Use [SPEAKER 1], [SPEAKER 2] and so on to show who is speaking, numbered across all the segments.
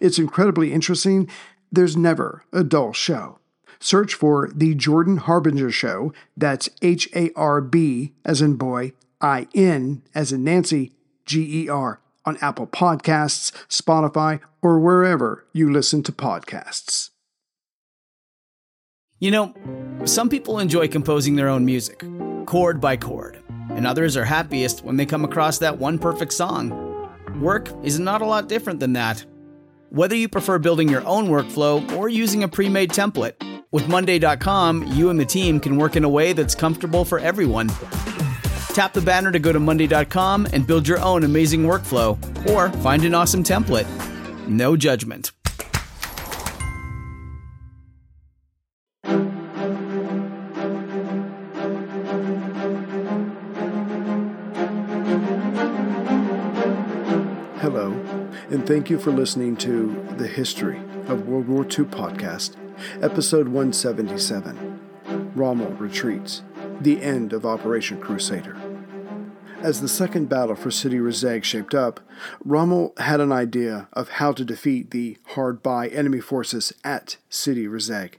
[SPEAKER 1] It's incredibly interesting. There's never a dull show. Search for The Jordan Harbinger Show, that's H A R B as in boy, I N as in Nancy, G E R, on Apple Podcasts, Spotify, or wherever you listen to podcasts.
[SPEAKER 2] You know, some people enjoy composing their own music, chord by chord, and others are happiest when they come across that one perfect song. Work is not a lot different than that. Whether you prefer building your own workflow or using a pre made template, with Monday.com, you and the team can work in a way that's comfortable for everyone. Tap the banner to go to Monday.com and build your own amazing workflow or find an awesome template. No judgment.
[SPEAKER 1] Thank you for listening to the History of World War II podcast, episode 177 Rommel Retreats, the end of Operation Crusader. As the second battle for Sidi Rezegh shaped up, Rommel had an idea of how to defeat the hard by enemy forces at Sidi Rezegh.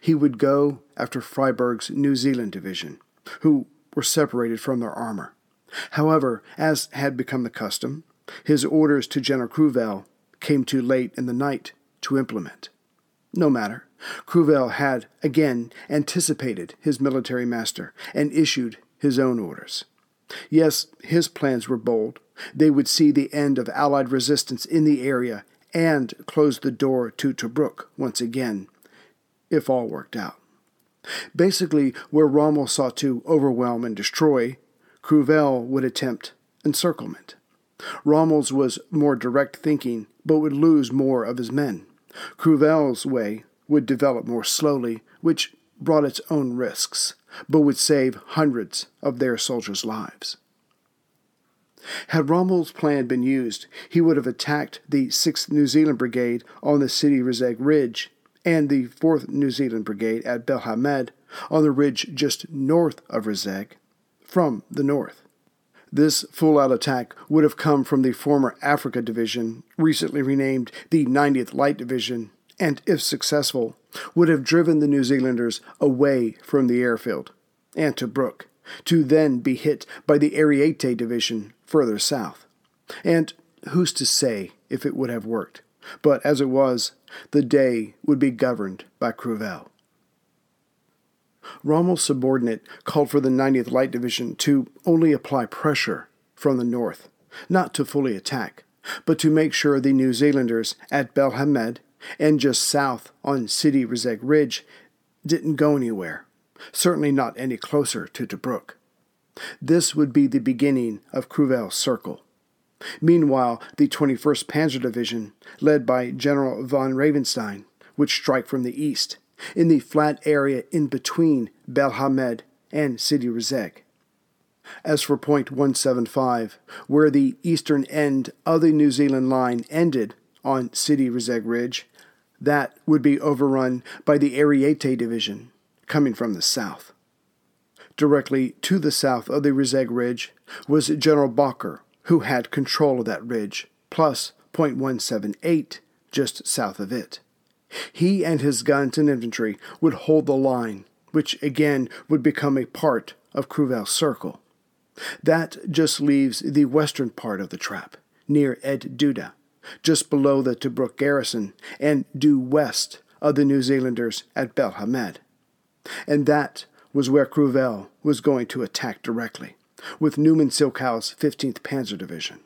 [SPEAKER 1] He would go after Freyberg's New Zealand division, who were separated from their armor. However, as had become the custom, his orders to General Crüwell came too late in the night to implement. No matter. Crüwell had, again, anticipated his military master and issued his own orders. Yes, his plans were bold. They would see the end of Allied resistance in the area and close the door to Tobruk once again, if all worked out. Basically, where Rommel sought to overwhelm and destroy, Crüwell would attempt encirclement. Rommel's was more direct thinking, but would lose more of his men. Crüwell's way would develop more slowly, which brought its own risks, but would save hundreds of their soldiers' lives. Had Rommel's plan been used, he would have attacked the 6th New Zealand Brigade on the Sidi Rezegh Ridge and the 4th New Zealand Brigade at Belhamed on the ridge just north of Rezegh from the north. This full out attack would have come from the former Africa Division, recently renamed the 90th Light Division, and, if successful, would have driven the New Zealanders away from the airfield and Tobruk, to then be hit by the Ariete Division further south. And who's to say if it would have worked? But as it was, the day would be governed by Crüwell. Rommel's subordinate called for the 90th Light Division to only apply pressure from the north, not to fully attack, but to make sure the New Zealanders at Belhamed and just south on Sidi Rezegh Ridge didn't go anywhere, certainly not any closer to Tobruk. This would be the beginning of Crüwell's circle. Meanwhile, the 21st Panzer Division, led by General von Ravenstein, would strike from the east in the flat area in between Belhamed and Sidi Rezegh. As for point 175, where the eastern end of the New Zealand line ended on Sidi Rezegh Ridge, that would be overrun by the Ariete Division, coming from the south. Directly to the south of the Rezegh Ridge was General Bocker, who had control of that ridge, plus point 178 just south of it. He and his guns and infantry would hold the line, which again would become a part of Crüwell's circle. That just leaves the western part of the trap, near Ed Duda, just below the Tobruk garrison and due west of the New Zealanders at Belhamed. And that was where Crüwell was going to attack directly, with Neumann Silkow's 15th Panzer Division.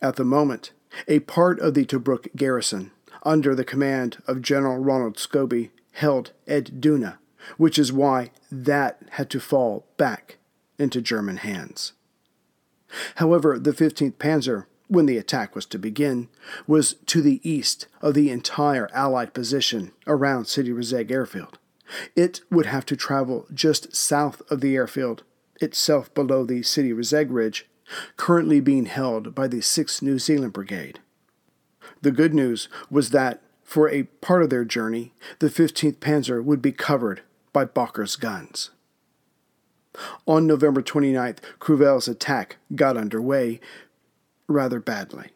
[SPEAKER 1] At the moment, a part of the Tobruk garrison, under the command of General Ronald Scobie, held Ed Duda, which is why that had to fall back into German hands. However, the 15th Panzer, when the attack was to begin, was to the east of the entire Allied position around Sidi Rezegh airfield. It would have to travel just south of the airfield, itself below the Sidi Rezegh Ridge, currently being held by the 6th New Zealand Brigade. The good news was that, for a part of their journey, the 15th Panzer would be covered by Bocker's guns. On November 29th, Crüwell's attack got underway rather badly.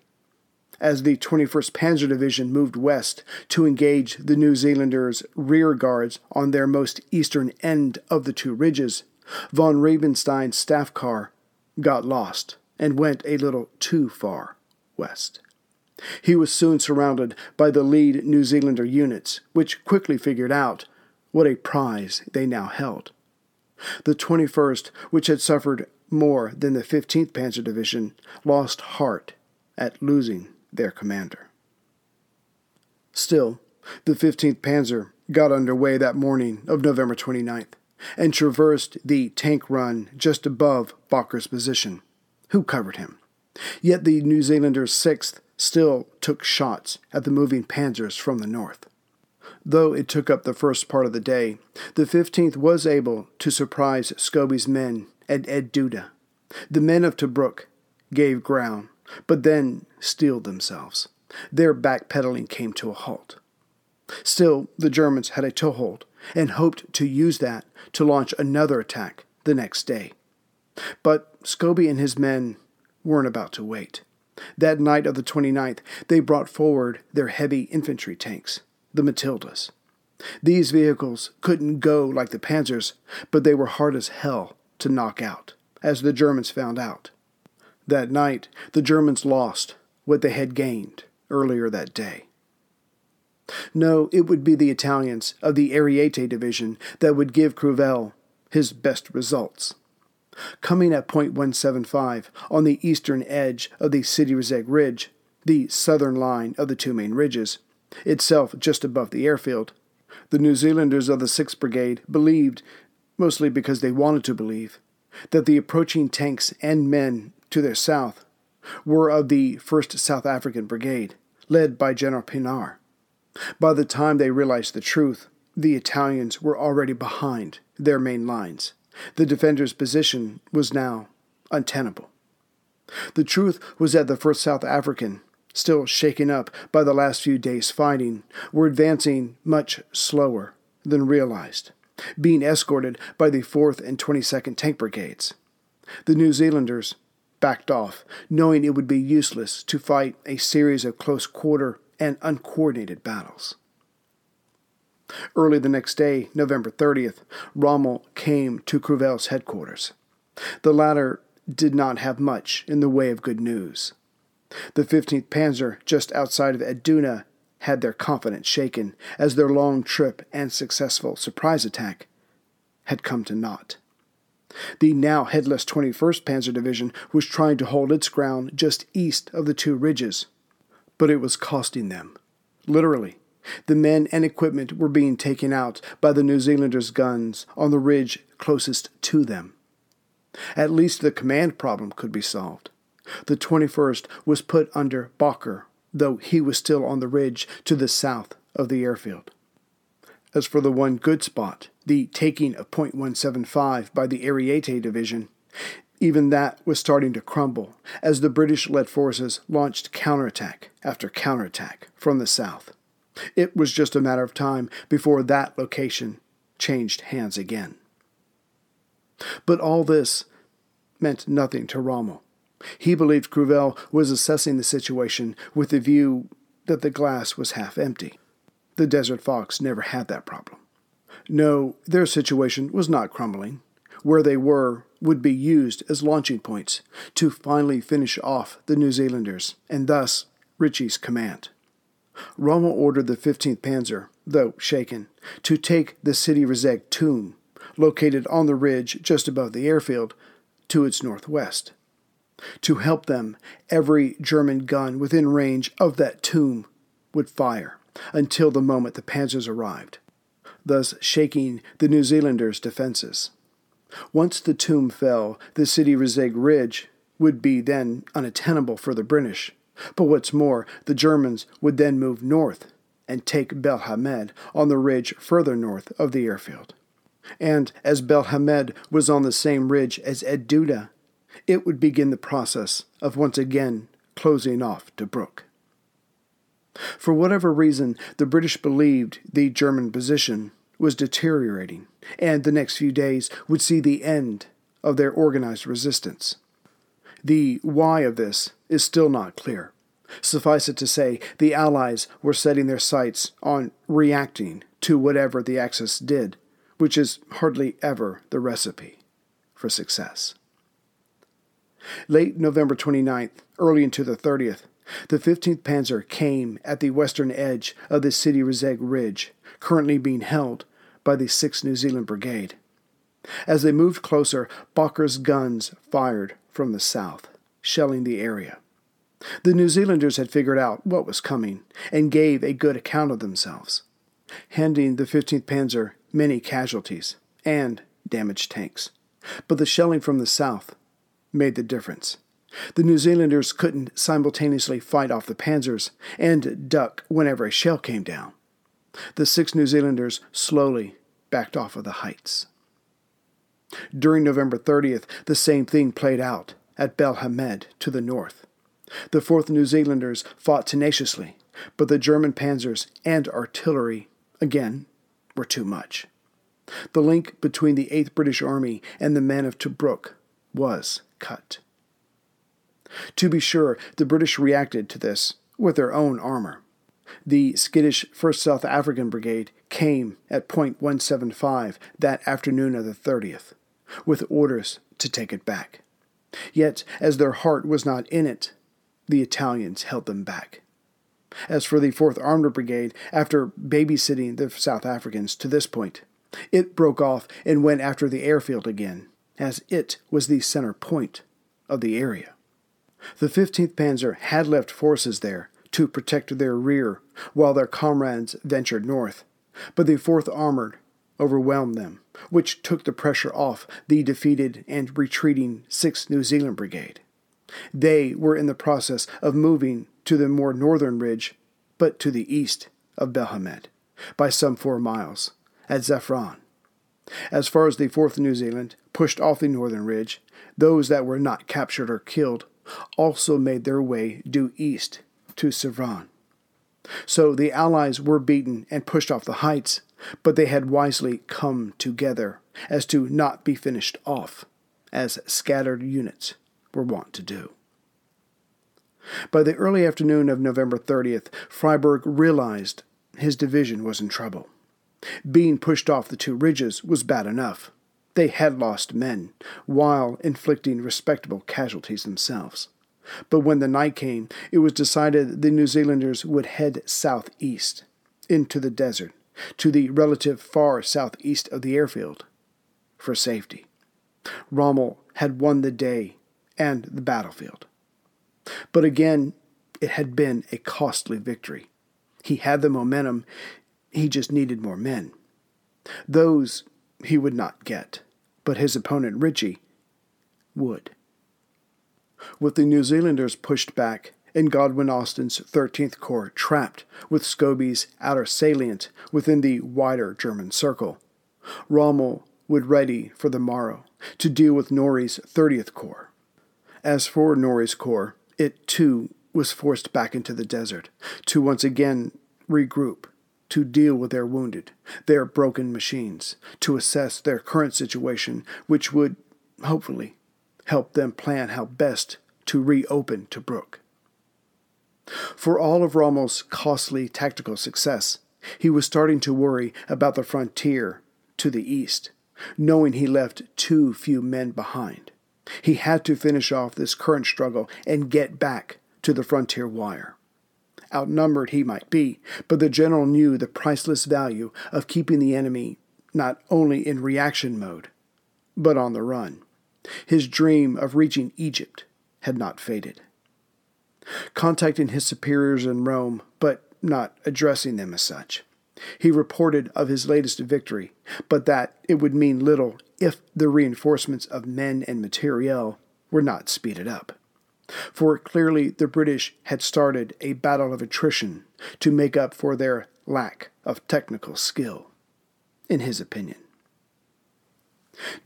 [SPEAKER 1] As the 21st Panzer Division moved west to engage the New Zealanders' rear guards on their most eastern end of the two ridges, von Ravenstein's staff car got lost and went a little too far west. He was soon surrounded by the lead New Zealander units, which quickly figured out what a prize they now held. The 21st, which had suffered more than the 15th Panzer Division, lost heart at losing their commander. Still, the 15th Panzer got underway that morning of November 29th and traversed the tank run just above Bocker's position. Who covered him? Yet the New Zealanders' 6th still took shots at the moving panzers from the north. Though it took up the first part of the day, the 15th was able to surprise Scobie's men at Ed Duda. The men of Tobruk gave ground, but then steeled themselves. Their backpedaling came to a halt. Still, the Germans had a toehold and hoped to use that to launch another attack the next day. But Scobie and his men weren't about to wait. That night of the 29th, they brought forward their heavy infantry tanks the Matildas. These vehicles couldn't go like the Panzers, but they were hard as hell to knock out, as the Germans found out. That night, the Germans lost what they had gained earlier that day. No, it would be the Italians of the Ariete Division that would give Crüwell his best results. Coming at point 175 on the eastern edge of the Sidi Rezegh Ridge, the southern line of the two main ridges, itself just above the airfield. The New Zealanders of the 6th Brigade believed, mostly because they wanted to believe, that the approaching tanks and men to their south were of the 1st South African Brigade, led by General Pienaar. By the time they realized the truth, the Italians were already behind their main lines. The defenders' position was now untenable. The truth was that the 1st South African still shaken up by the last few days' fighting, were advancing much slower than realized, being escorted by the 4th and 22nd Tank Brigades. The New Zealanders backed off, knowing it would be useless to fight a series of close quarter and uncoordinated battles. Early the next day, November 30th, Rommel came to Crüwell's headquarters. The latter did not have much in the way of good news. The 15th Panzer, just outside of Ed Duda, had their confidence shaken as their long trip and successful surprise attack had come to naught. The now headless 21st Panzer Division was trying to hold its ground just east of the two ridges, but it was costing them. Literally, the men and equipment were being taken out by the New Zealanders' guns on the ridge closest to them. At least the command problem could be solved. The 21st was put under Bocker, though he was still on the ridge to the south of the airfield. As for the one good spot, the taking of Point 175 by the Ariete Division, even that was starting to crumble as the British led forces launched counterattack after counterattack from the south. It was just a matter of time before that location changed hands again. But all this meant nothing to Rommel. He believed Crüwell was assessing the situation with the view that the glass was half empty. The Desert Fox never had that problem. No, their situation was not crumbling. Where they were would be used as launching points to finally finish off the New Zealanders, and thus Ritchie's command. Rommel ordered the 15th Panzer, though shaken, to take the Sidi Rezegh tomb, located on the ridge just above the airfield, to its northwest. To help them, every German gun within range of that tomb would fire until the moment the panzers arrived, thus shaking the New Zealanders' defenses. Once the tomb fell, the Sidi Rezegh Ridge would be then unattainable for the British. But what's more, the Germans would then move north and take Belhamed on the ridge further north of the airfield. And as Belhamed was on the same ridge as Ed Duda, it would begin the process of once again closing off Tobruk. For whatever reason, the British believed the German position was deteriorating, and the next few days would see the end of their organized resistance. The why of this is still not clear. Suffice it to say, the Allies were setting their sights on reacting to whatever the Axis did, which is hardly ever the recipe for success. Late November 29th, early into the 30th, the 15th Panzer came at the western edge of the Sidi Rezegh Ridge, currently being held by the 6th New Zealand Brigade. As they moved closer, Bocker's guns fired from the south, shelling the area. The New Zealanders had figured out what was coming and gave a good account of themselves, handing the 15th Panzer many casualties and damaged tanks. But the shelling from the south made the difference. The New Zealanders couldn't simultaneously fight off the panzers and duck whenever a shell came down. The six New Zealanders slowly backed off of the heights. During November 30th, the same thing played out at Belhamed to the north. The 4th New Zealanders fought tenaciously, but the German panzers and artillery, again, were too much. The link between the 8th British Army and the men of Tobruk was cut. To be sure, the British reacted to this with their own armor. The skittish 1st South African Brigade came at point 175 that afternoon of the 30th, with orders to take it back. Yet, as their heart was not in it, the Italians held them back. As for the 4th Armored Brigade, after babysitting the South Africans to this point, it broke off and went after the airfield again, as it was the center point of the area. The 15th Panzer had left forces there to protect their rear while their comrades ventured north, but the 4th Armored overwhelmed them, which took the pressure off the defeated and retreating 6th New Zealand Brigade. They were in the process of moving to the more northern ridge, but to the east of Belhamed, by some four miles, at Zafran. As far as the 4th New Zealand, pushed off the northern ridge, those that were not captured or killed also made their way due east to Sevran. So the Allies were beaten and pushed off the heights, but they had wisely come together as to not be finished off, as scattered units were wont to do. By the early afternoon of November 30th, Freyberg realized his division was in trouble. Being pushed off the two ridges was bad enough. They had lost men, while inflicting respectable casualties themselves. But when the night came, it was decided the New Zealanders would head southeast, into the desert, to the relative far southeast of the airfield, for safety. Rommel had won the day and the battlefield. But again, it had been a costly victory. He had the momentum, he just needed more men. Those he would not get, but his opponent Ritchie would. With the New Zealanders pushed back and Godwin Austen's 13th Corps trapped with Scobie's outer salient within the wider German circle, Rommel would ready for the morrow to deal with Norrie's 30th Corps. As for Norrie's Corps, it too was forced back into the desert to once again regroup, to deal with their wounded, their broken machines, to assess their current situation, which would, hopefully, help them plan how best to reopen to Tobruk. For all of Rommel's costly tactical success, he was starting to worry about the frontier to the east, knowing he left too few men behind. He had to finish off this current struggle and get back to the frontier wire. outnumbered he might be, but the general knew the priceless value of keeping the enemy not only in reaction mode, but on the run. His dream of reaching Egypt had not faded. Contacting his superiors in Rome, but not addressing them as such, he reported of his latest victory, but that it would mean little if the reinforcements of men and materiel were not speeded up. For clearly the British had started a battle of attrition to make up for their lack of technical skill, in his opinion.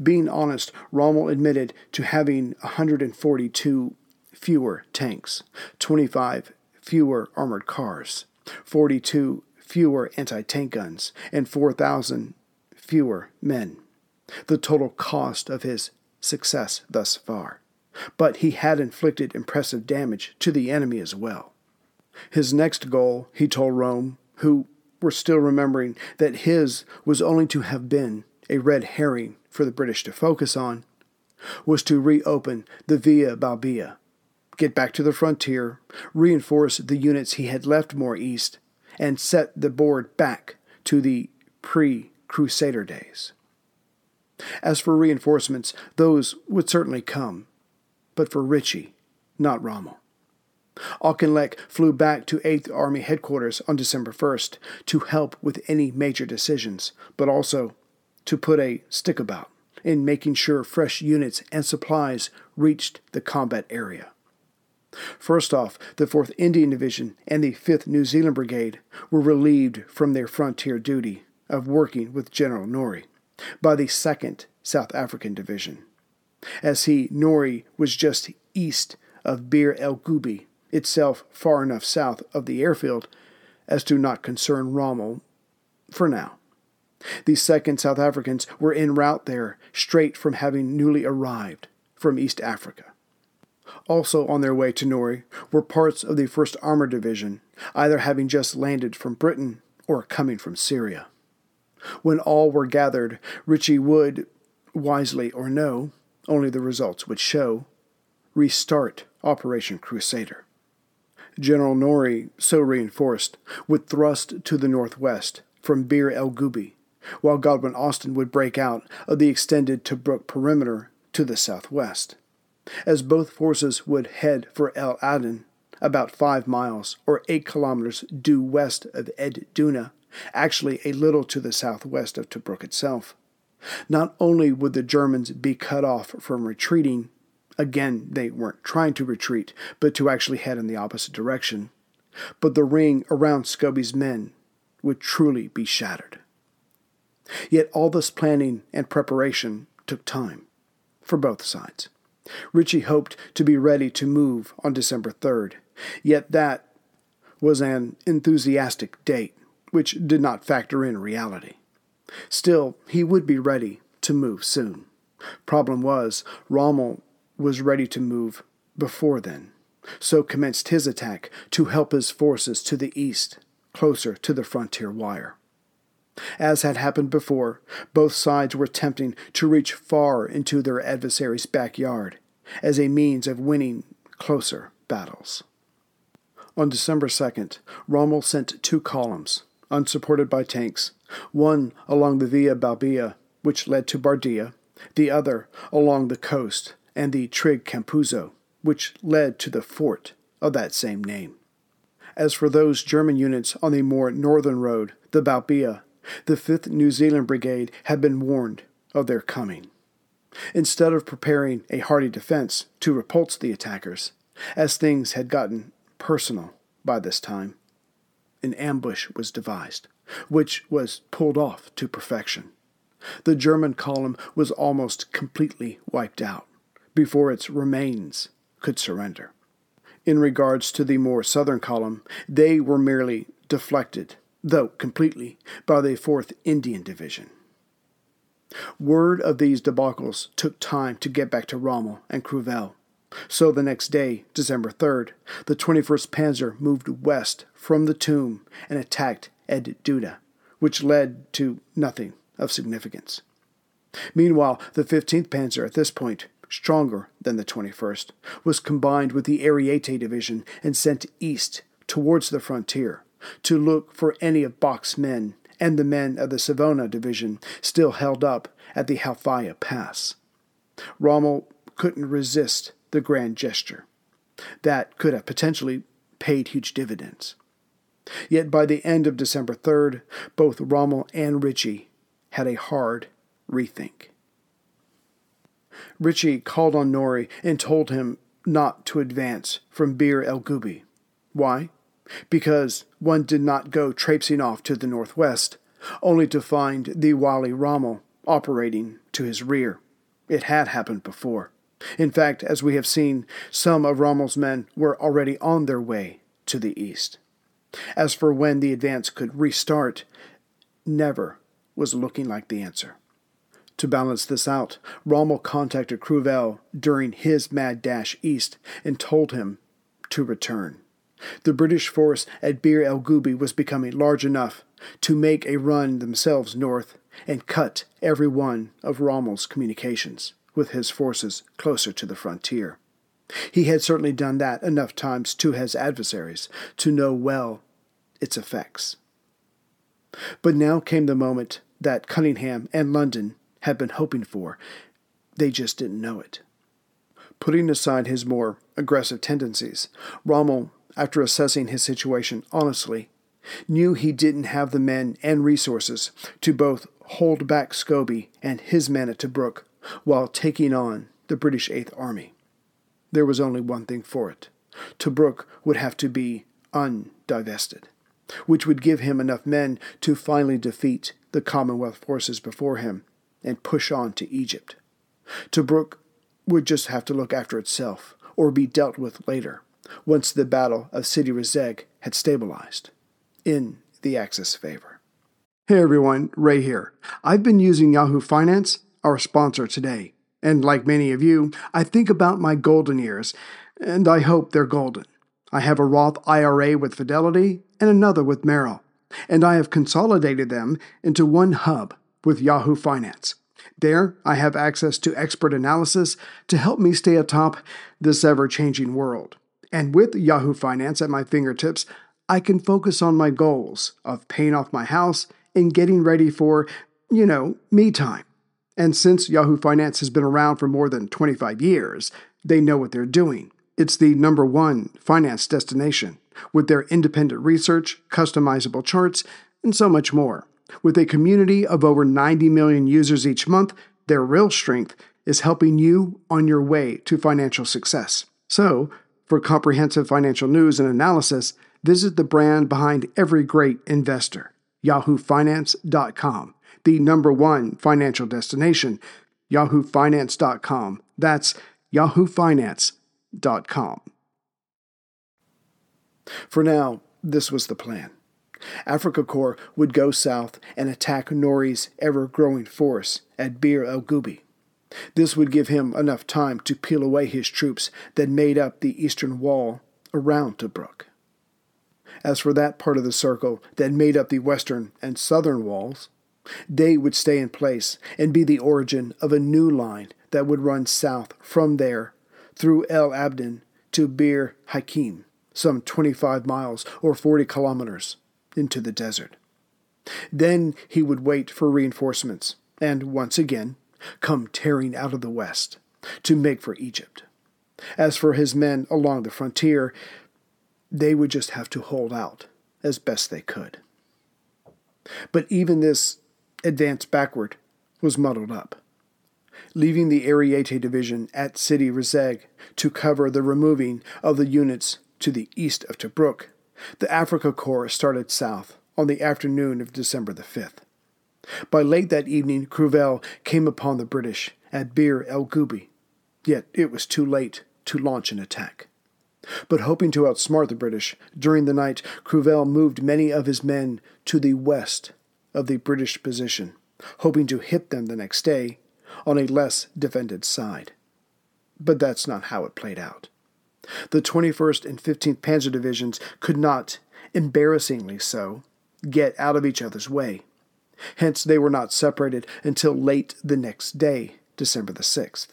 [SPEAKER 1] Being honest, Rommel admitted to having 142 fewer tanks, 25 fewer armored cars, 42 fewer anti tank guns, and 4,000 fewer men. The total cost of his success thus far. But he had inflicted impressive damage to the enemy as well. His next goal, he told Rome, who were still remembering that his was only to have been a red herring for the British to focus on, was to reopen the Via Balbia, get back to the frontier, reinforce the units he had left more east, and set the board back to the pre Crusader days. As for reinforcements, those would certainly come, but for Ritchie, not Rommel. Auchinleck flew back to 8th Army headquarters on December 1st to help with any major decisions, but also to put a stick about in making sure fresh units and supplies reached the combat area. First off, the 4th Indian Division and the 5th New Zealand Brigade were relieved from their frontier duty of working with General Norrie by the 2nd South African Division, as he, Norrie, was just east of Bir el Gubi, itself far enough south of the airfield as to not concern Rommel for now. The 2nd South Africans were en route there, straight from having newly arrived from East Africa. Also on their way to Norrie were parts of the 1st Armored Division, either having just landed from Britain or coming from Syria. When all were gathered, Ritchie would, wisely or no, only the results would show, restart Operation Crusader. General Norrie, so reinforced, would thrust to the northwest from Bir el Gubi, while Godwin Austen would break out of the extended Tobruk perimeter to the southwest, as both forces would head for El Adem, about five miles or eight kilometers due west of Ed Duda, actually a little to the southwest of Tobruk itself. Not only would the Germans be cut off from retreating, again, they weren't trying to retreat, but to actually head in the opposite direction, but the ring around Scobie's men would truly be shattered. Yet all this planning and preparation took time for both sides. Ritchie hoped to be ready to move on December 3rd, yet that was an enthusiastic date which did not factor in reality. Still, he would be ready to move soon. Problem was, Rommel was ready to move before then, so commenced his attack to help his forces to the east, closer to the frontier wire. As had happened before, both sides were attempting to reach far into their adversary's backyard as a means of winning closer battles. On December 2nd, Rommel sent two columns, unsupported by tanks, one along the Via Balbia, which led to Bardia, the other along the coast and the Trigh Capuzzo, which led to the fort of that same name. As for those German units on the more northern road, the Balbia, the 5th New Zealand Brigade had been warned of their coming. Instead of preparing a hearty defense to repulse the attackers, as things had gotten personal by this time, an ambush was devised, which was pulled off to perfection. The German column was almost completely wiped out before its remains could surrender. In regards to the more southern column, they were merely deflected though completely, by the 4th Indian Division. Word of these debacles took time to get back to Rommel and Crüwell. So the next day, December 3rd, the 21st Panzer moved west from the tomb and attacked Ed Duda, which led to nothing of significance. Meanwhile, the 15th Panzer at this point, stronger than the 21st, was combined with the Ariete Division and sent east towards the frontier to look for any of Bock's men and the men of the Savona division still held up at the Halfaya Pass. Rommel couldn't resist the grand gesture. That could have potentially paid huge dividends. Yet by the end of December 3rd, both Rommel and Ritchie had a hard rethink. Ritchie called on Norrie and told him not to advance from Bir el Gubi. Why? Because one did not go traipsing off to the northwest, only to find the Wali Rommel operating to his rear. It had happened before. In fact, as we have seen, some of Rommel's men were already on their way to the east. As for when the advance could restart, never was looking like the answer. To balance this out, Rommel contacted Crüwell during his mad dash east and told him to return. The British force at Bir el Gubi was becoming large enough to make a run themselves north and cut every one of Rommel's communications with his forces closer to the frontier. He had certainly done that enough times to his adversaries to know well its effects. But now came the moment that Cunningham and London had been hoping for. They just didn't know it. Putting aside his more aggressive tendencies, Rommel, after assessing his situation honestly, knew he didn't have the men and resources to both hold back Scobie and his men at Tobruk while taking on the British Eighth Army. There was only one thing for it. Tobruk would have to be undivested, which would give him enough men to finally defeat the Commonwealth forces before him and push on to Egypt. Tobruk would just have to look after itself or be dealt with later, once the Battle of Sidi Rezegh had stabilized, in the Axis favor. Hey everyone, Ray here. I've been using Yahoo Finance, our sponsor today. And like many of you, I think about my golden years, and I hope they're golden. I have a Roth IRA with Fidelity and another with Merrill, and I have consolidated them into one hub with Yahoo Finance. There, I have access to expert analysis to help me stay atop this ever changing world. And with Yahoo Finance at my fingertips, I can focus on my goals of paying off my house and getting ready for, you know, me time. And since Yahoo Finance has been around for more than 25 years, they know what they're doing. It's the number one finance destination with their independent research, customizable charts, and so much more. With a community of over 90 million users each month, their real strength is helping you on your way to financial success. So, for comprehensive financial news and analysis, visit the brand behind every great investor, yahoofinance.com the number one financial destination, yahoofinance.com. That's yahoofinance.com. For now, this was the plan. Afrika Korps would go south and attack Norrie's ever growing force at Bir el Gubi. This would give him enough time to peel away his troops that made up the eastern wall around Tobruk. As for that part of the circle that made up the western and southern walls, they would stay in place and be the origin of a new line that would run south from there through El Adem to Bir Hakim, some 25 miles or 40 kilometers into the desert. Then he would wait for reinforcements and once again come tearing out of the west to make for Egypt. As for his men along the frontier, they would just have to hold out as best they could. But even this advance backward was muddled up. Leaving the Ariete Division at Sidi Rezegh to cover the removing of the units to the east of Tobruk, the Afrika Korps started south on the afternoon of December the 5th. By late that evening, Crüwell came upon the British at Bir el Gubi, yet it was too late to launch an attack. But hoping to outsmart the British, during the night Crüwell moved many of his men to the west of the British position, hoping to hit them the next day on a less defended side. But that's not how it played out. The 21st and 15th Panzer Divisions could not, embarrassingly so, get out of each other's way. Hence, they were not separated until late the next day, December the 6th.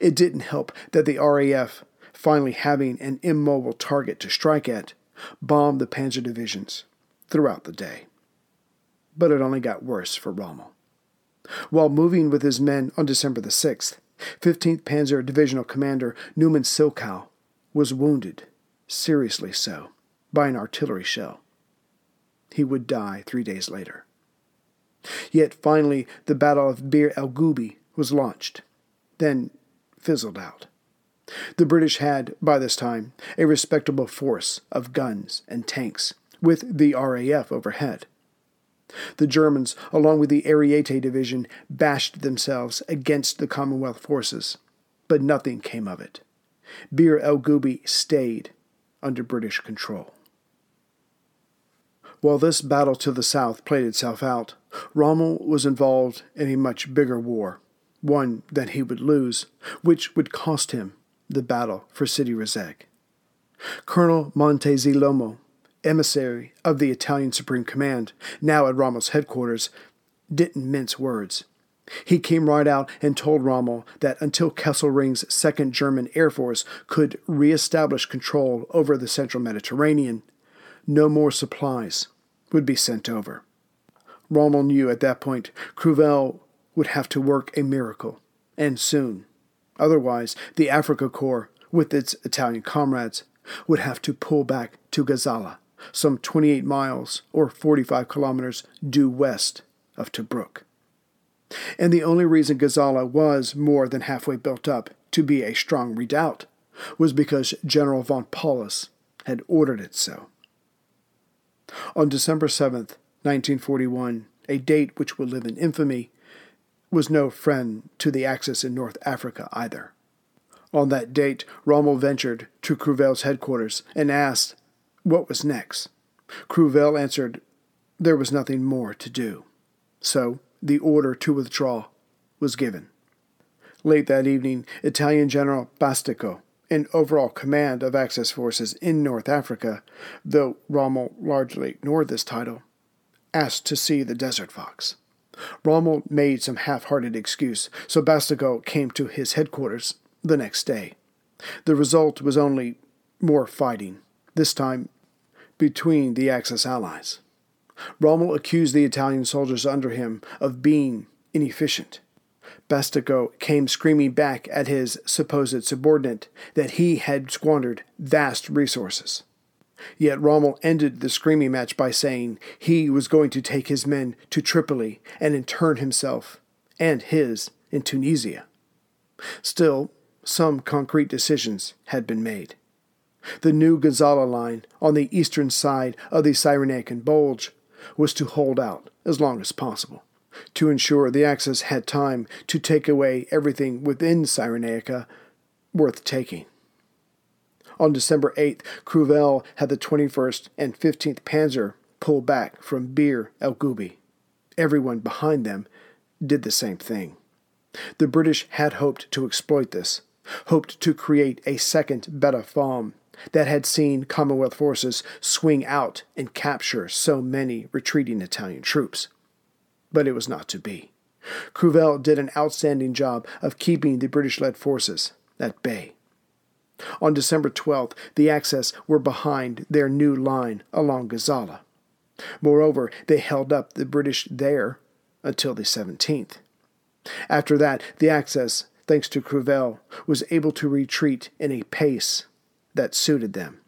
[SPEAKER 1] It didn't help that the RAF, finally having an immobile target to strike at, bombed the panzer divisions throughout the day. But it only got worse for Rommel. While moving with his men on December the 6th, 15th Panzer Divisional Commander Neumann Silkow was wounded, seriously so, by an artillery shell. He would die three days later. Yet finally, the Battle of Bir el Gubi was launched, then fizzled out. The British had, by this time, a respectable force of guns and tanks, with the RAF overhead. The Germans, along with the Ariete Division, bashed themselves against the Commonwealth forces, but nothing came of it. Bir el Gubi stayed under British control. While this battle to the south played itself out, Rommel was involved in a much bigger war, one that he would lose, which would cost him the battle for Sidi Rezegh. Colonel Montezemolo, emissary of the Italian Supreme Command, now at Rommel's headquarters, didn't mince words. He came right out and told Rommel that until Kesselring's Second German Air Force could reestablish control over the central Mediterranean, no more supplies would be sent over. Rommel knew at that point Crüwell would have to work a miracle, and soon. Otherwise, the Afrika Korps, with its Italian comrades, would have to pull back to Gazala, some 28 miles or 45 kilometers due west of Tobruk. And the only reason Gazala was more than halfway built up to be a strong redoubt was because General von Paulus had ordered it so. On December 7th, 1941, a date which will live in infamy, was no friend to the Axis in North Africa either. On that date, Rommel ventured to Crüwell's headquarters and asked what was next. Crüwell answered there was nothing more to do. So the order to withdraw was given. Late that evening, Italian General Bastico, in overall command of Axis forces in North Africa, though Rommel largely ignored this title, asked to see the Desert Fox. Rommel made some half hearted excuse, so Bastico came to his headquarters the next day. The result was only more fighting, this time between the Axis allies. Rommel accused the Italian soldiers under him of being inefficient. Bastico came screaming back at his supposed subordinate that he had squandered vast resources. Yet Rommel ended the screaming match by saying he was going to take his men to Tripoli and intern himself and his in Tunisia. Still, some concrete decisions had been made. The new Gazala line on the eastern side of the Cyrenaican Bulge was to hold out as long as possible, to ensure the Axis had time to take away everything within Cyrenaica worth taking. On December 8th, Crüwell had the 21st and 15th Panzer pull back from Bir el Gubi. Everyone behind them did the same thing. The British had hoped to exploit this, hoped to create a second Beda Fomm that had seen Commonwealth forces swing out and capture so many retreating Italian troops. But it was not to be. Crüwell did an outstanding job of keeping the British led forces at bay. On December 12th, the Axis were behind their new line along Gazala. Moreover, they held up the British there until the 17th. After that, the Axis, thanks to Crüwell, was able to retreat in a pace that suited them.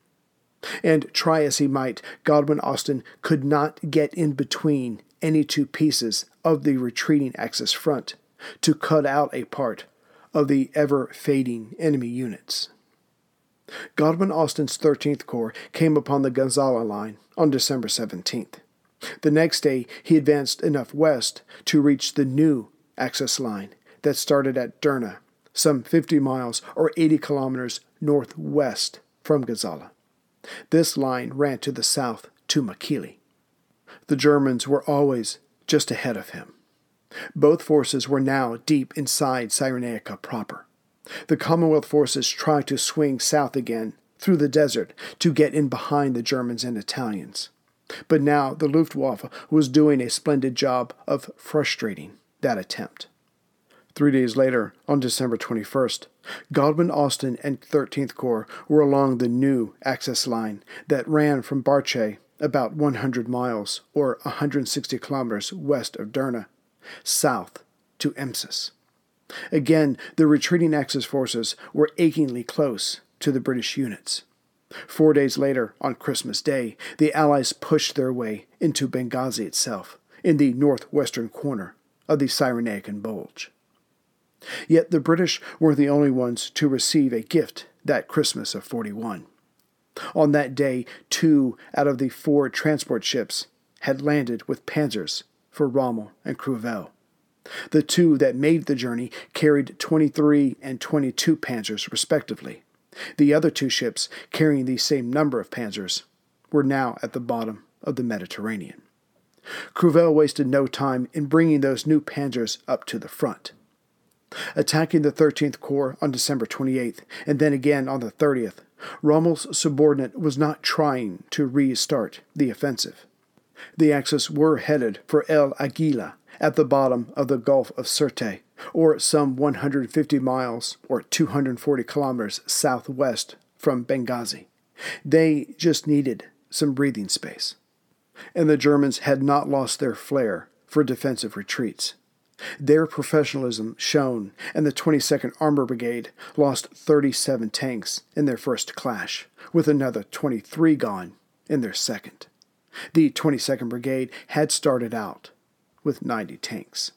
[SPEAKER 1] And try as he might, Godwin Austen could not get in between any two pieces of the retreating Axis front to cut out a part of the ever fading enemy units. Godwin Austen's 13th Corps came upon the Gazala line on December 17th. The next day, he advanced enough west to reach the new access line that started at Derna, some 50 miles or 80 kilometers northwest from Gazala. This line ran to the south to Mechili. The Germans were always just ahead of him. Both forces were now deep inside Cyrenaica proper. The Commonwealth forces tried to swing south again through the desert to get in behind the Germans and Italians. But now the Luftwaffe was doing a splendid job of frustrating that attempt. Three days later, on December 21st, Godwin Austen and 13th Corps were along the new access line that ran from Barce, about 100 miles or 160 kilometers west of Derna, south to Msus. Again, the retreating Axis forces were achingly close to the British units. Four days later, on Christmas Day, the Allies pushed their way into Benghazi itself, in the northwestern corner of the Cyrenaican Bulge. Yet the British were the only ones to receive a gift that Christmas of 41. On that day, two out of the four transport ships had landed with panzers for Rommel and Crüwell. The two that made the journey carried 23 and 22 panzers, respectively. The other two ships, carrying the same number of panzers, were now at the bottom of the Mediterranean. Crüwell wasted no time in bringing those new panzers up to the front. Attacking the 13th Corps on December 28th, and then again on the 30th, Rommel's subordinate was not trying to restart the offensive. The Axis were headed for El Agheila at the bottom of the Gulf of Sirte, or some 150 miles or 240 kilometers southwest from Benghazi. They just needed some breathing space. And the Germans had not lost their flair for defensive retreats. Their professionalism shone, and the 22nd Armor Brigade lost 37 tanks in their first clash, with another 23 gone in their second. The 22nd Brigade had started out with 90 tanks.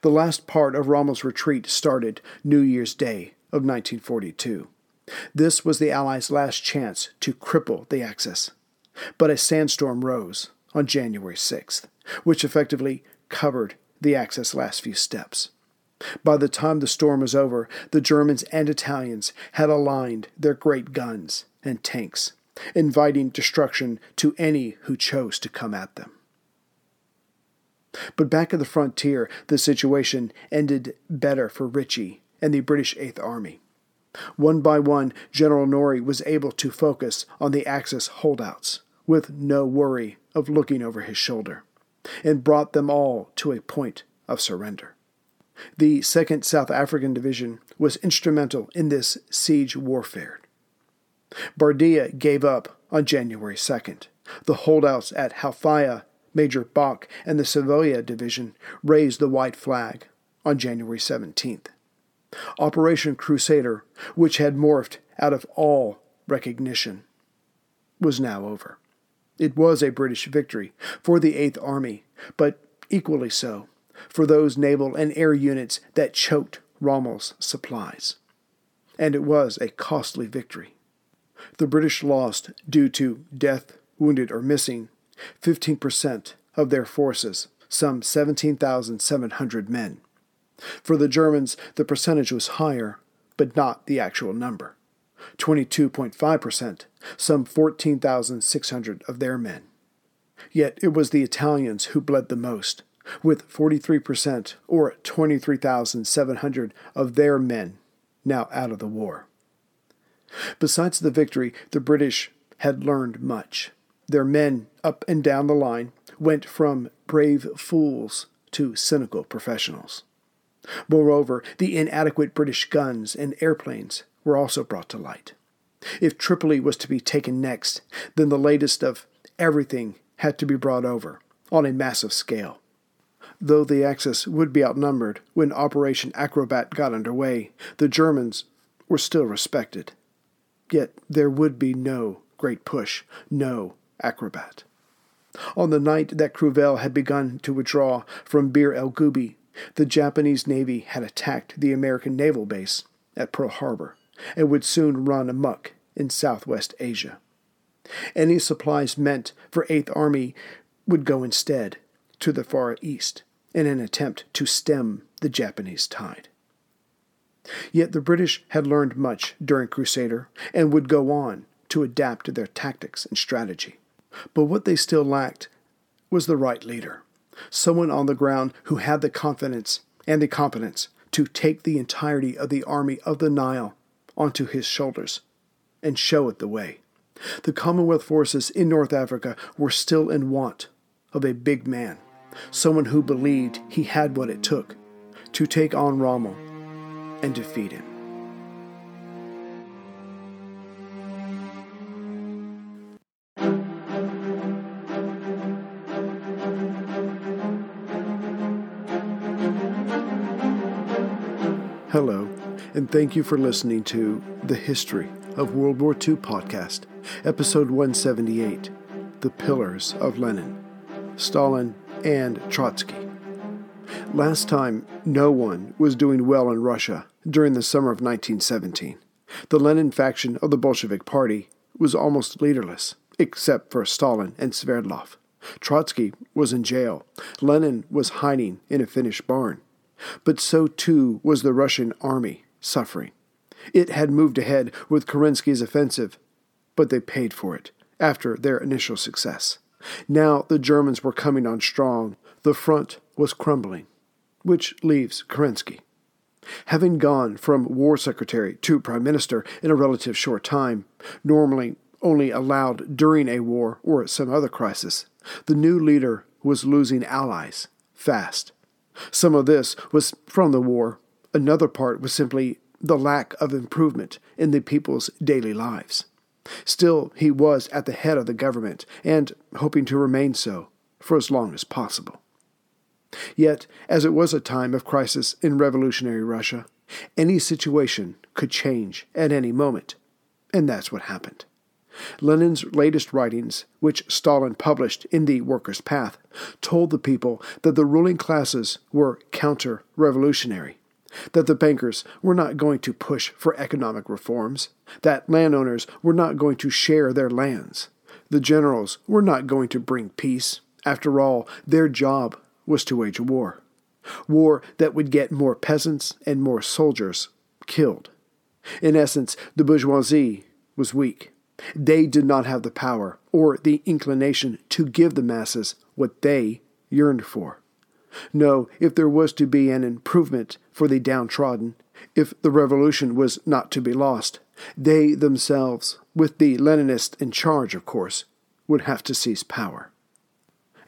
[SPEAKER 1] The last part of Rommel's retreat started New Year's Day of 1942. This was the Allies' last chance to cripple the Axis. But a sandstorm rose on January 6th, which effectively covered the Axis' last few steps. By the time the storm was over, the Germans and Italians had aligned their great guns and tanks, inviting destruction to any who chose to come at them. But back at the frontier, the situation ended better for Ritchie and the British Eighth Army. One by one, General Norrie was able to focus on the Axis holdouts, with no worry of looking over his shoulder, and brought them all to a point of surrender. The 2nd South African Division was instrumental in this siege warfare. Bardia gave up on January 2nd. The holdouts at Halfaya Major Bach and the Savoia Division raised the white flag on January 17th. Operation Crusader, which had morphed out of all recognition, was now over. It was a British victory for the Eighth Army, but equally so for those naval and air units that choked Rommel's supplies. And it was a costly victory. The British lost, due to death, wounded, or missing, 15% of their forces, some 17,700 men. For the Germans, the percentage was higher, but not the actual number 22.5%, some 14,600 of their men. Yet it was the Italians who bled the most, with 43% or 23,700 of their men now out of the war. Besides the victory, the British had learned much. Their men up and down the line went from brave fools to cynical professionals. Moreover, the inadequate British guns and airplanes were also brought to light. If Tripoli was to be taken next, then the latest of everything had to be brought over on a massive scale. Though the Axis would be outnumbered when Operation Acrobat got underway, the Germans were still respected. Yet there would be no great push, no acrobat. On the night that Crüwell had begun to withdraw from Bir el Gubi, the Japanese Navy had attacked the American naval base at Pearl Harbor and would soon run amuck in Southwest Asia. Any supplies meant for Eighth Army would go instead to the Far East in an attempt to stem the Japanese tide. Yet the British had learned much during Crusader and would go on to adapt their tactics and strategy. But what they still lacked was the right leader, someone on the ground who had the confidence and the competence to take the entirety of the army of the Nile onto his shoulders and show it the way. The Commonwealth forces in North Africa were still in want of a big man, someone who believed he had what it took to take on Rommel and defeat him. And thank you for listening to The History of World War II podcast, episode 178 The Pillars of Lenin, Stalin, and Trotsky. Last time, no one was doing well in Russia during the summer of 1917. The Lenin faction of the Bolshevik Party was almost leaderless, except for Stalin and Sverdlov. Trotsky was in jail. Lenin was hiding in a Finnish barn. But so too was the Russian army suffering. It had moved ahead with Kerensky's offensive, but they paid for it after their initial success. Now the Germans were coming on strong. The front was crumbling, which leaves Kerensky. Having gone from war secretary to prime minister in a relative short time, normally only allowed during a war or some other crisis, the new leader was losing allies fast. Some of this was from the war, another part was simply the lack of improvement in the people's daily lives. Still, he was at the head of the government and hoping to remain so for as long as possible. Yet, as it was a time of crisis in revolutionary Russia, any situation could change at any moment, and that's what happened. Lenin's latest writings, which Stalin published in The Worker's Path, told the people that the ruling classes were counter revolutionary, that the bankers were not going to push for economic reforms, that landowners were not going to share their lands, the generals were not going to bring peace. After all, their job was to wage war. War that would get more peasants and more soldiers killed. In essence, the bourgeoisie was weak. They did not have the power or the inclination to give the masses what they yearned for. No, if there was to be an improvement for the downtrodden, if the revolution was not to be lost, they themselves, with the Leninists in charge, of course, would have to seize power.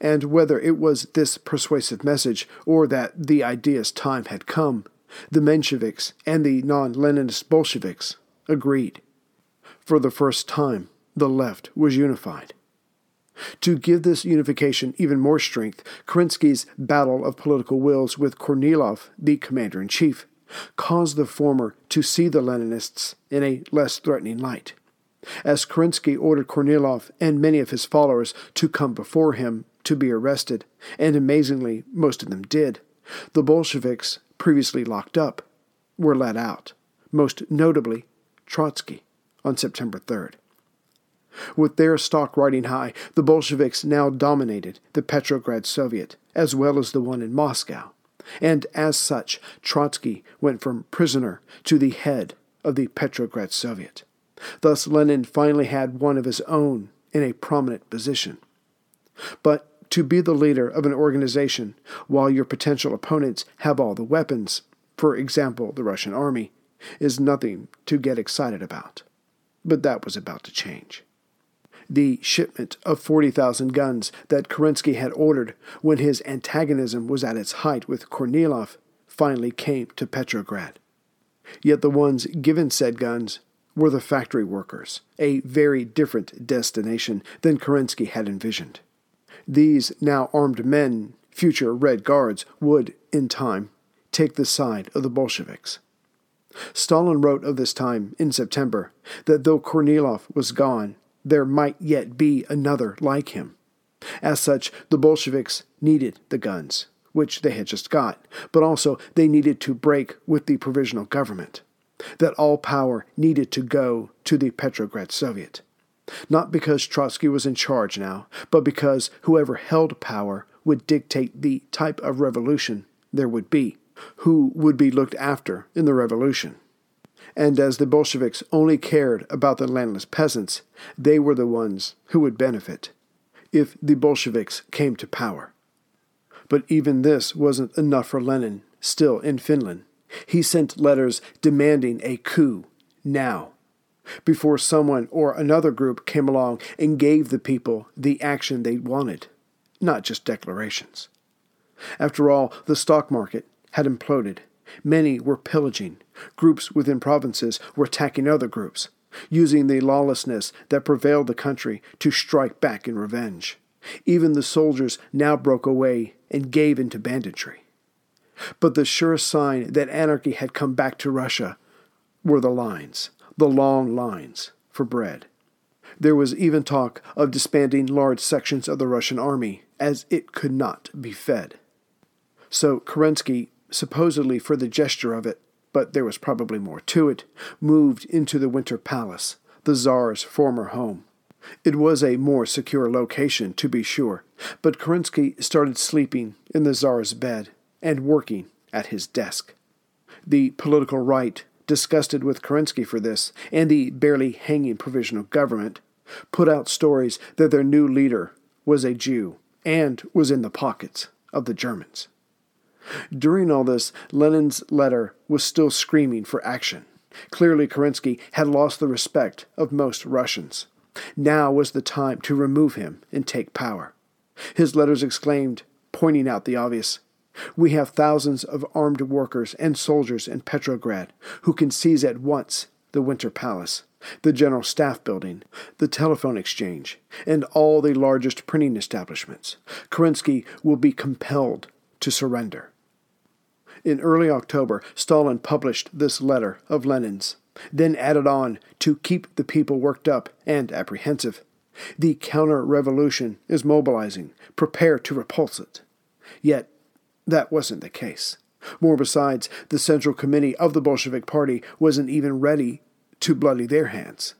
[SPEAKER 1] And whether it was this persuasive message or that the idea's time had come, the Mensheviks and the non Leninist Bolsheviks agreed. For the first time, the left was unified. To give this unification even more strength, Kerensky's battle of political wills with Kornilov, the commander in chief, caused the former to see the Leninists in a less threatening light. As Kerensky ordered Kornilov and many of his followers to come before him to be arrested, and amazingly, most of them did, the Bolsheviks, previously locked up, were let out, most notably Trotsky on September 3rd. With their stock riding high, the Bolsheviks now dominated the Petrograd Soviet, as well as the one in Moscow, and as such, Trotsky went from prisoner to the head of the Petrograd Soviet. Thus, Lenin finally had one of his own in a prominent position. But to be the leader of an organization while your potential opponents have all the weapons, for example, the Russian army, is nothing to get excited about. But that was about to change. The shipment of 40,000 guns that Kerensky had ordered when his antagonism was at its height with Kornilov finally came to Petrograd. Yet the ones given said guns were the factory workers, a very different destination than Kerensky had envisioned. These now armed men, future Red Guards, would, in time, take the side of the Bolsheviks. Stalin wrote of this time in September that though Kornilov was gone, there might yet be another like him. As such, the Bolsheviks needed the guns, which they had just got, but also they needed to break with the provisional government. That all power needed to go to the Petrograd Soviet. Not because Trotsky was in charge now, but because whoever held power would dictate the type of revolution there would be who would be looked after in the revolution. And as the Bolsheviks only cared about the landless peasants, they were the ones who would benefit if the Bolsheviks came to power. But even this wasn't enough for Lenin, still in Finland. He sent letters demanding a coup now, before someone or another group came along and gave the people the action they wanted, not just declarations. After all, the stock market had imploded. Many were pillaging. Groups within provinces were attacking other groups, using the lawlessness that prevailed the country to strike back in revenge. Even the soldiers now broke away and gave into banditry. But the surest sign that anarchy had come back to Russia were the lines, the long lines, for bread. There was even talk of disbanding large sections of the Russian army, as it could not be fed. So Kerensky, supposedly for the gesture of it, but there was probably more to it, moved into the Winter Palace, the Tsar's former home. It was a more secure location, to be sure, but Kerensky started sleeping in the Tsar's bed and working at his desk. The political right, disgusted with Kerensky for this, and the barely hanging provisional government, put out stories that their new leader was a Jew and was in the pockets of the Germans. During all this, Lenin's letter was still screaming for action. Clearly, Kerensky had lost the respect of most Russians. Now was the time to remove him and take power. His letters exclaimed, pointing out the obvious We have thousands of armed workers and soldiers in Petrograd who can seize at once the Winter Palace, the General Staff Building, the Telephone Exchange, and all the largest printing establishments. Kerensky will be compelled to surrender. In early October, Stalin published this letter of Lenin's, then added on to keep the people worked up and apprehensive. The counter revolution is mobilizing. Prepare to repulse it. Yet, that wasn't the case. More besides, the Central Committee of the Bolshevik Party wasn't even ready to bloody their hands.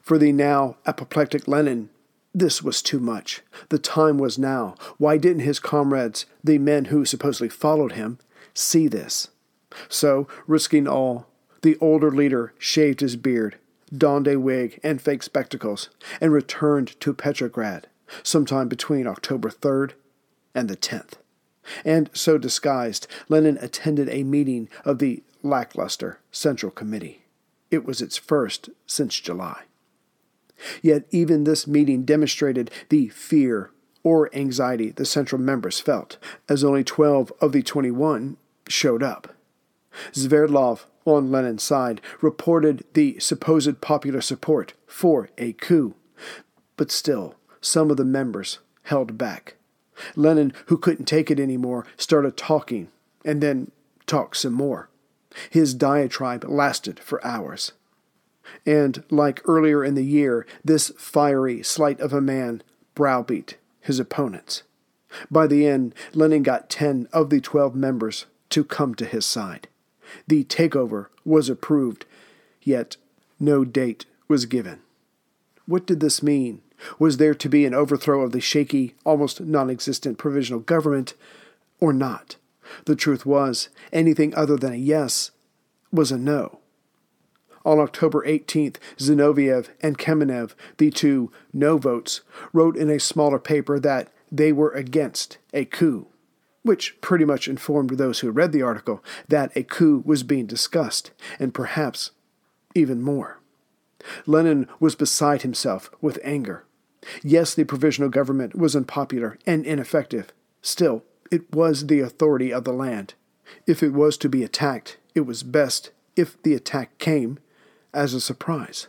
[SPEAKER 1] For the now apoplectic Lenin, this was too much. The time was now. Why didn't his comrades, the men who supposedly followed him, see this. So, risking all, the older leader shaved his beard, donned a wig and fake spectacles, and returned to Petrograd sometime between October 3rd and the 10th. And so disguised, Lenin attended a meeting of the lackluster Central Committee. It was its first since July. Yet even this meeting demonstrated the fear or anxiety the Central members felt, as only 12 of the 21 showed up. Sverdlov, on Lenin's side, reported the supposed popular support for a coup, but still, some of the members held back. Lenin, who couldn't take it anymore, started talking, and then talked some more. His diatribe lasted for hours. And, like earlier in the year, this fiery slight of a man browbeat his opponents. By the end, Lenin got ten of the twelve members to come to his side. The takeover was approved, yet no date was given. What did this mean? Was there to be an overthrow of the shaky, almost non existent provisional government, or not? The truth was, anything other than a yes was a no. On October 18th, Zinoviev and Kamenev, the two no votes, wrote in a smaller paper that they were against a coup which pretty much informed those who read the article that a coup was being discussed, and perhaps even more. Lenin was beside himself with anger. Yes, the provisional government was unpopular and ineffective. Still, it was the authority of the land. If it was to be attacked, it was best if the attack came as a surprise.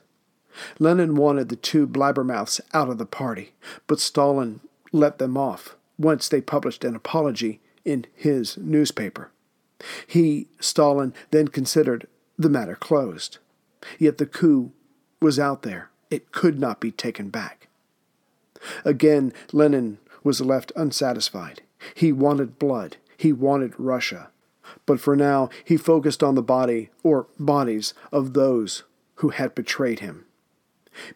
[SPEAKER 1] Lenin wanted the two blabbermouths out of the party, but Stalin let them off once they published an apology in his newspaper. He, Stalin, then considered the matter closed. Yet the coup was out there. It could not be taken back. Again, Lenin was left unsatisfied. He wanted blood. He wanted Russia. But for now, he focused on the body, or bodies, of those who had betrayed him.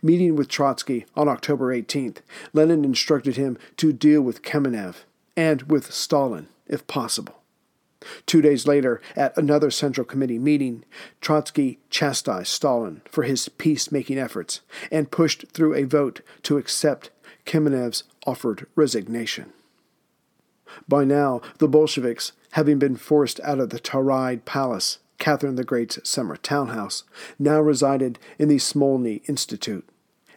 [SPEAKER 1] Meeting with Trotsky on October 18th, Lenin instructed him to deal with Kamenev and with Stalin if possible. Two days later, at another Central Committee meeting, Trotsky chastised Stalin for his peacemaking efforts and pushed through a vote to accept Kamenev's offered resignation. By now, the Bolsheviks, having been forced out of the Tauride Palace, Catherine the Great's summer townhouse, now resided in the Smolny Institute,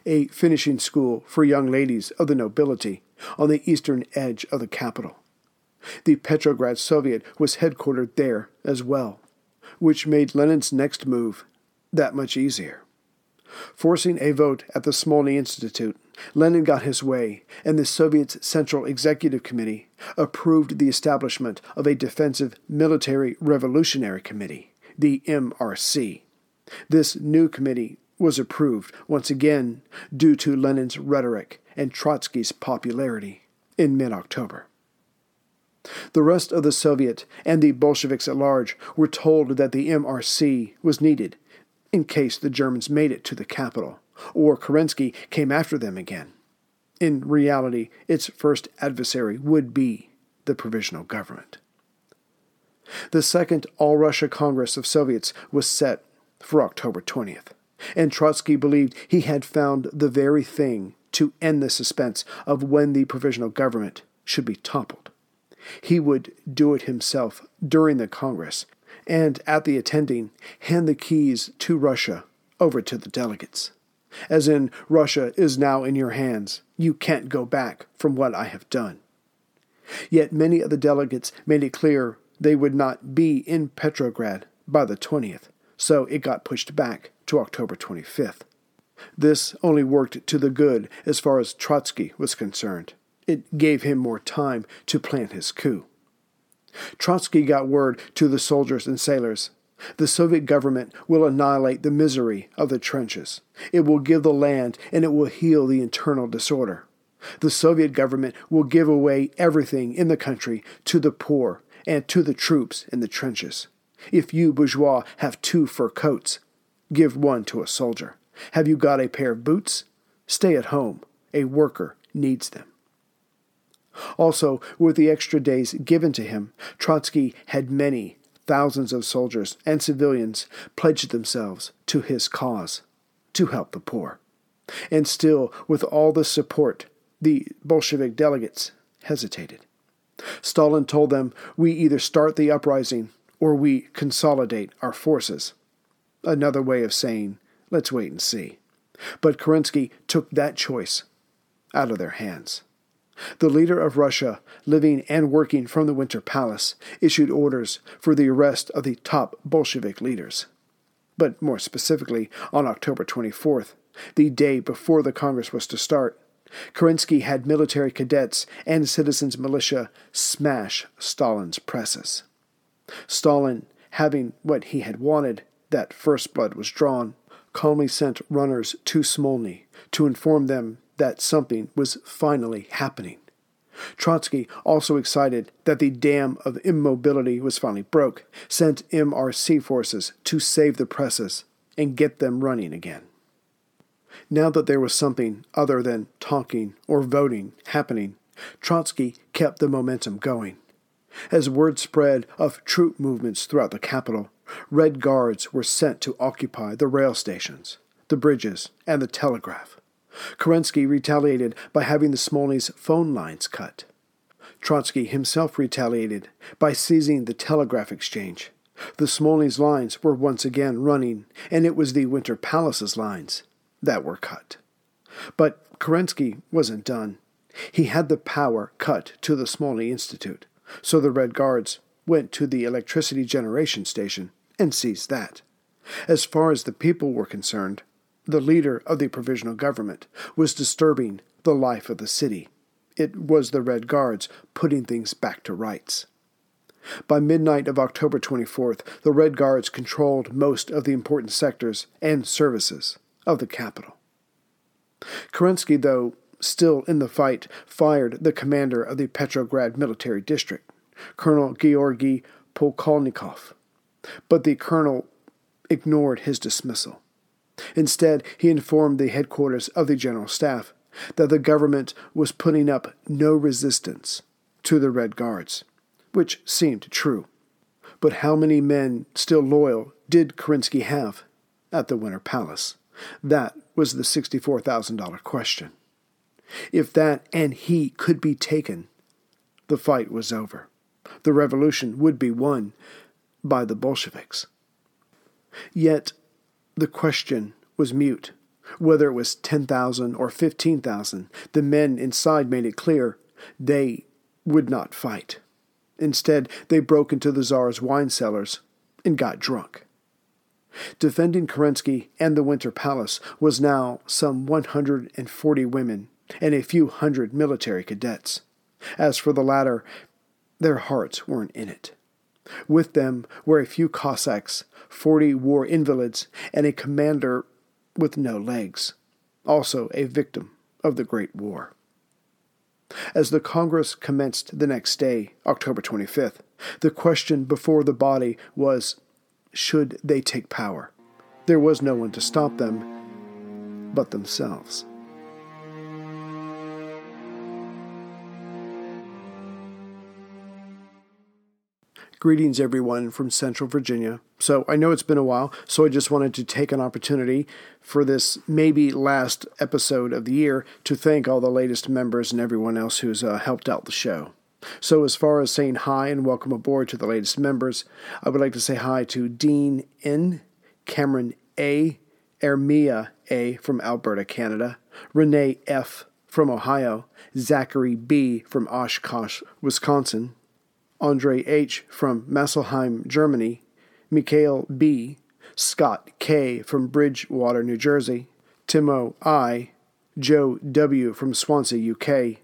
[SPEAKER 1] a finishing school for young ladies of the nobility on the eastern edge of the capital. The Petrograd Soviet was headquartered there as well, which made Lenin's next move that much easier. Forcing a vote at the Smolny Institute, Lenin got his way, and the Soviet's Central Executive Committee approved the establishment of a Defensive Military Revolutionary Committee, the MRC. This new committee was approved once again due to Lenin's rhetoric and Trotsky's popularity in mid October. The rest of the Soviet and the Bolsheviks at large were told that the MRC was needed in case the Germans made it to the capital or Kerensky came after them again. In reality, its first adversary would be the provisional government. The Second All Russia Congress of Soviets was set for October 20th, and Trotsky believed he had found the very thing to end the suspense of when the provisional government should be toppled. He would do it himself during the Congress, and at the attending, hand the keys to Russia over to the delegates. As in, Russia is now in your hands. You can't go back from what I have done. Yet many of the delegates made it clear they would not be in Petrograd by the 20th, so it got pushed back to October 25th. This only worked to the good as far as Trotsky was concerned. It gave him more time to plan his coup. Trotsky got word to the soldiers and sailors the Soviet government will annihilate the misery of the trenches. It will give the land and it will heal the internal disorder. The Soviet government will give away everything in the country to the poor and to the troops in the trenches. If you, bourgeois, have two fur coats, give one to a soldier. Have you got a pair of boots? Stay at home. A worker needs them. Also, with the extra days given to him, Trotsky had many, thousands of soldiers and civilians pledged themselves to his cause, to help the poor. And still, with all this support, the Bolshevik delegates hesitated. Stalin told them, We either start the uprising or we consolidate our forces. Another way of saying, Let's wait and see. But Kerensky took that choice out of their hands. The leader of Russia, living and working from the Winter Palace, issued orders for the arrest of the top Bolshevik leaders. But more specifically, on October 24th, the day before the Congress was to start, Kerensky had military cadets and citizens' militia smash Stalin's presses. Stalin, having what he had wanted, that first blood was drawn, calmly sent runners to Smolny to inform them that something was finally happening. Trotsky, also excited that the dam of immobility was finally broke, sent MRC forces to save the presses and get them running again. Now that there was something other than talking or voting happening, Trotsky kept the momentum going. As word spread of troop movements throughout the capital, Red Guards were sent to occupy the rail stations, the bridges, and the telegraph. Kerensky retaliated by having the Smolny's phone lines cut. Trotsky himself retaliated by seizing the telegraph exchange. The Smolny's lines were once again running, and it was the Winter Palace's lines that were cut. But Kerensky wasn't done. He had the power cut to the Smolny Institute, so the Red Guards went to the electricity generation station and seized that. As far as the people were concerned, the leader of the provisional government, was disturbing the life of the city. It was the Red Guards putting things back to rights. By midnight of October 24th, the Red Guards controlled most of the important sectors and services of the capital. Kerensky, though still in the fight, fired the commander of the Petrograd military district, Colonel Georgy Polkovnikov, but the colonel ignored his dismissal. Instead, he informed the headquarters of the General Staff that the government was putting up no resistance to the Red Guards, which seemed true. But how many men still loyal did Kerensky have at the Winter Palace? That was the $64,000 question. If that and he could be taken, the fight was over. The revolution would be won by the Bolsheviks. Yet the question was mute. Whether it was 10,000 or 15,000, the men inside made it clear they would not fight. Instead, they broke into the Tsar's wine cellars and got drunk. Defending Kerensky and the Winter Palace was now some 140 women and a few hundred military cadets. As for the latter, their hearts weren't in it. With them were a few Cossacks, 40 war invalids, and a commander with no legs, also a victim of the Great War. As the Congress commenced the next day, October 25th, the question before the body was should they take power? There was no one to stop them but themselves. Greetings, everyone from Central Virginia. So, I know it's been a while, so I just wanted to take an opportunity for this maybe last episode of the year to thank all the latest members and everyone else who's uh, helped out the show. So, as far as saying hi and welcome aboard to the latest members, I would like to say hi to Dean N, Cameron A, Ermia A from Alberta, Canada, Renee F from Ohio, Zachary B from Oshkosh, Wisconsin, Andre H. from Masselheim, Germany, Mikhail B., Scott K. from Bridgewater, New Jersey, Timo I., Joe W. from Swansea, UK,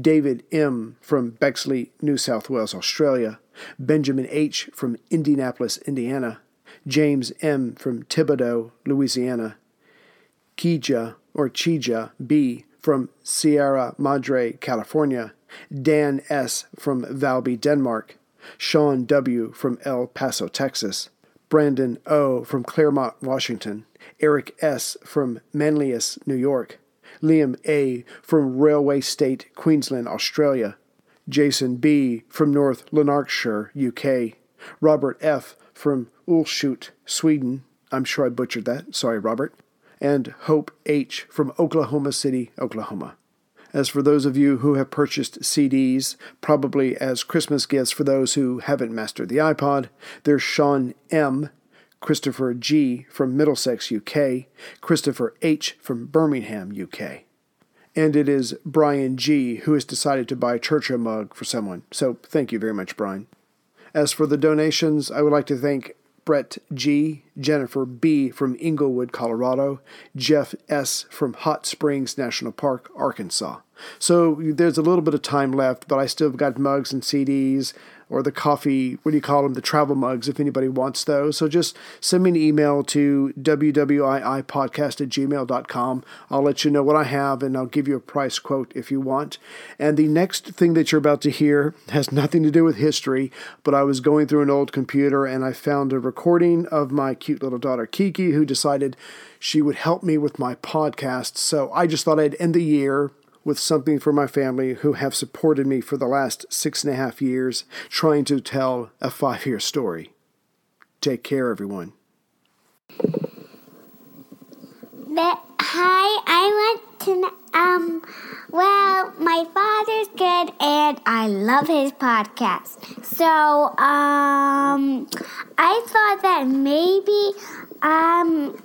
[SPEAKER 1] David M. from Bexley, New South Wales, Australia, Benjamin H. from Indianapolis, Indiana, James M. from Thibodaux, Louisiana, Kija or Chija B. from Sierra Madre, California, Dan S. from Valby, Denmark, Sean W. from El Paso, Texas, Brandon O. from Claremont, Washington, Eric S. from Manlius, New York, Liam A. from Railway Estate, Queensland, Australia, Jason B. from North Lanarkshire, UK, Robert F. from Ulshut, Sweden. I'm sure I butchered that. Sorry, Robert. And Hope H. from Oklahoma City, Oklahoma. As for those of you who have purchased CDs, probably as Christmas gifts for those who haven't mastered the iPod, there's Sean M., Christopher G. from Middlesex, UK, Christopher H. from Birmingham, UK. And it is Brian G. who has decided to buy a Churchill mug for someone. So thank you very much, Brian. As for the donations, I would like to thank Brett G., Jennifer B. from Englewood, Colorado, Jeff S. from Hot Springs National Park, Arkansas. So there's a little bit of time left, but I still have got mugs and CDs or the coffee, what do you call them, the travel mugs, if anybody wants those. So just send me an email to wwiipodcast at gmail.com. I'll let you know what I have and I'll give you a price quote if you want. And the next thing that you're about to hear has nothing to do with history, but I was going through an old computer and I found a recording of my cute little daughter Kiki who decided she would help me with my podcast. So I just thought I'd end the year with something for my family who have supported me for the last six and a half years trying to tell a five year story. Take care, everyone.
[SPEAKER 3] But, hi, I want to. Um, well, my father's good and I love his podcast. So, um, I thought that maybe, um,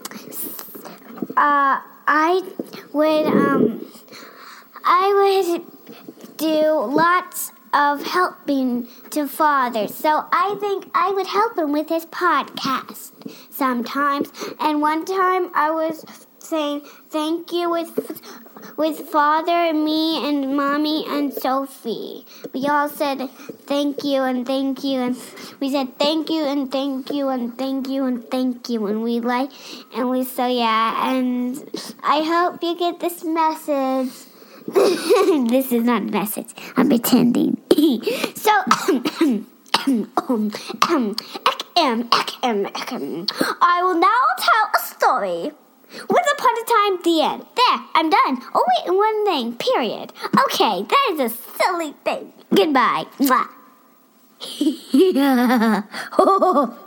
[SPEAKER 3] uh, I would, um, I would do lots of helping to father. So I think I would help him with his podcast sometimes. And one time I was saying thank you with with father and me and mommy and Sophie. We all said thank you and thank you and we said thank you and thank you and thank you and thank you and we like and we so yeah and I hope you get this message. this is not a message. I'm pretending. so, I will now tell a story. Once upon a time, the end. There, I'm done. Oh, wait, one thing, period. Okay, that is a silly thing. Goodbye. Mwah. Oh,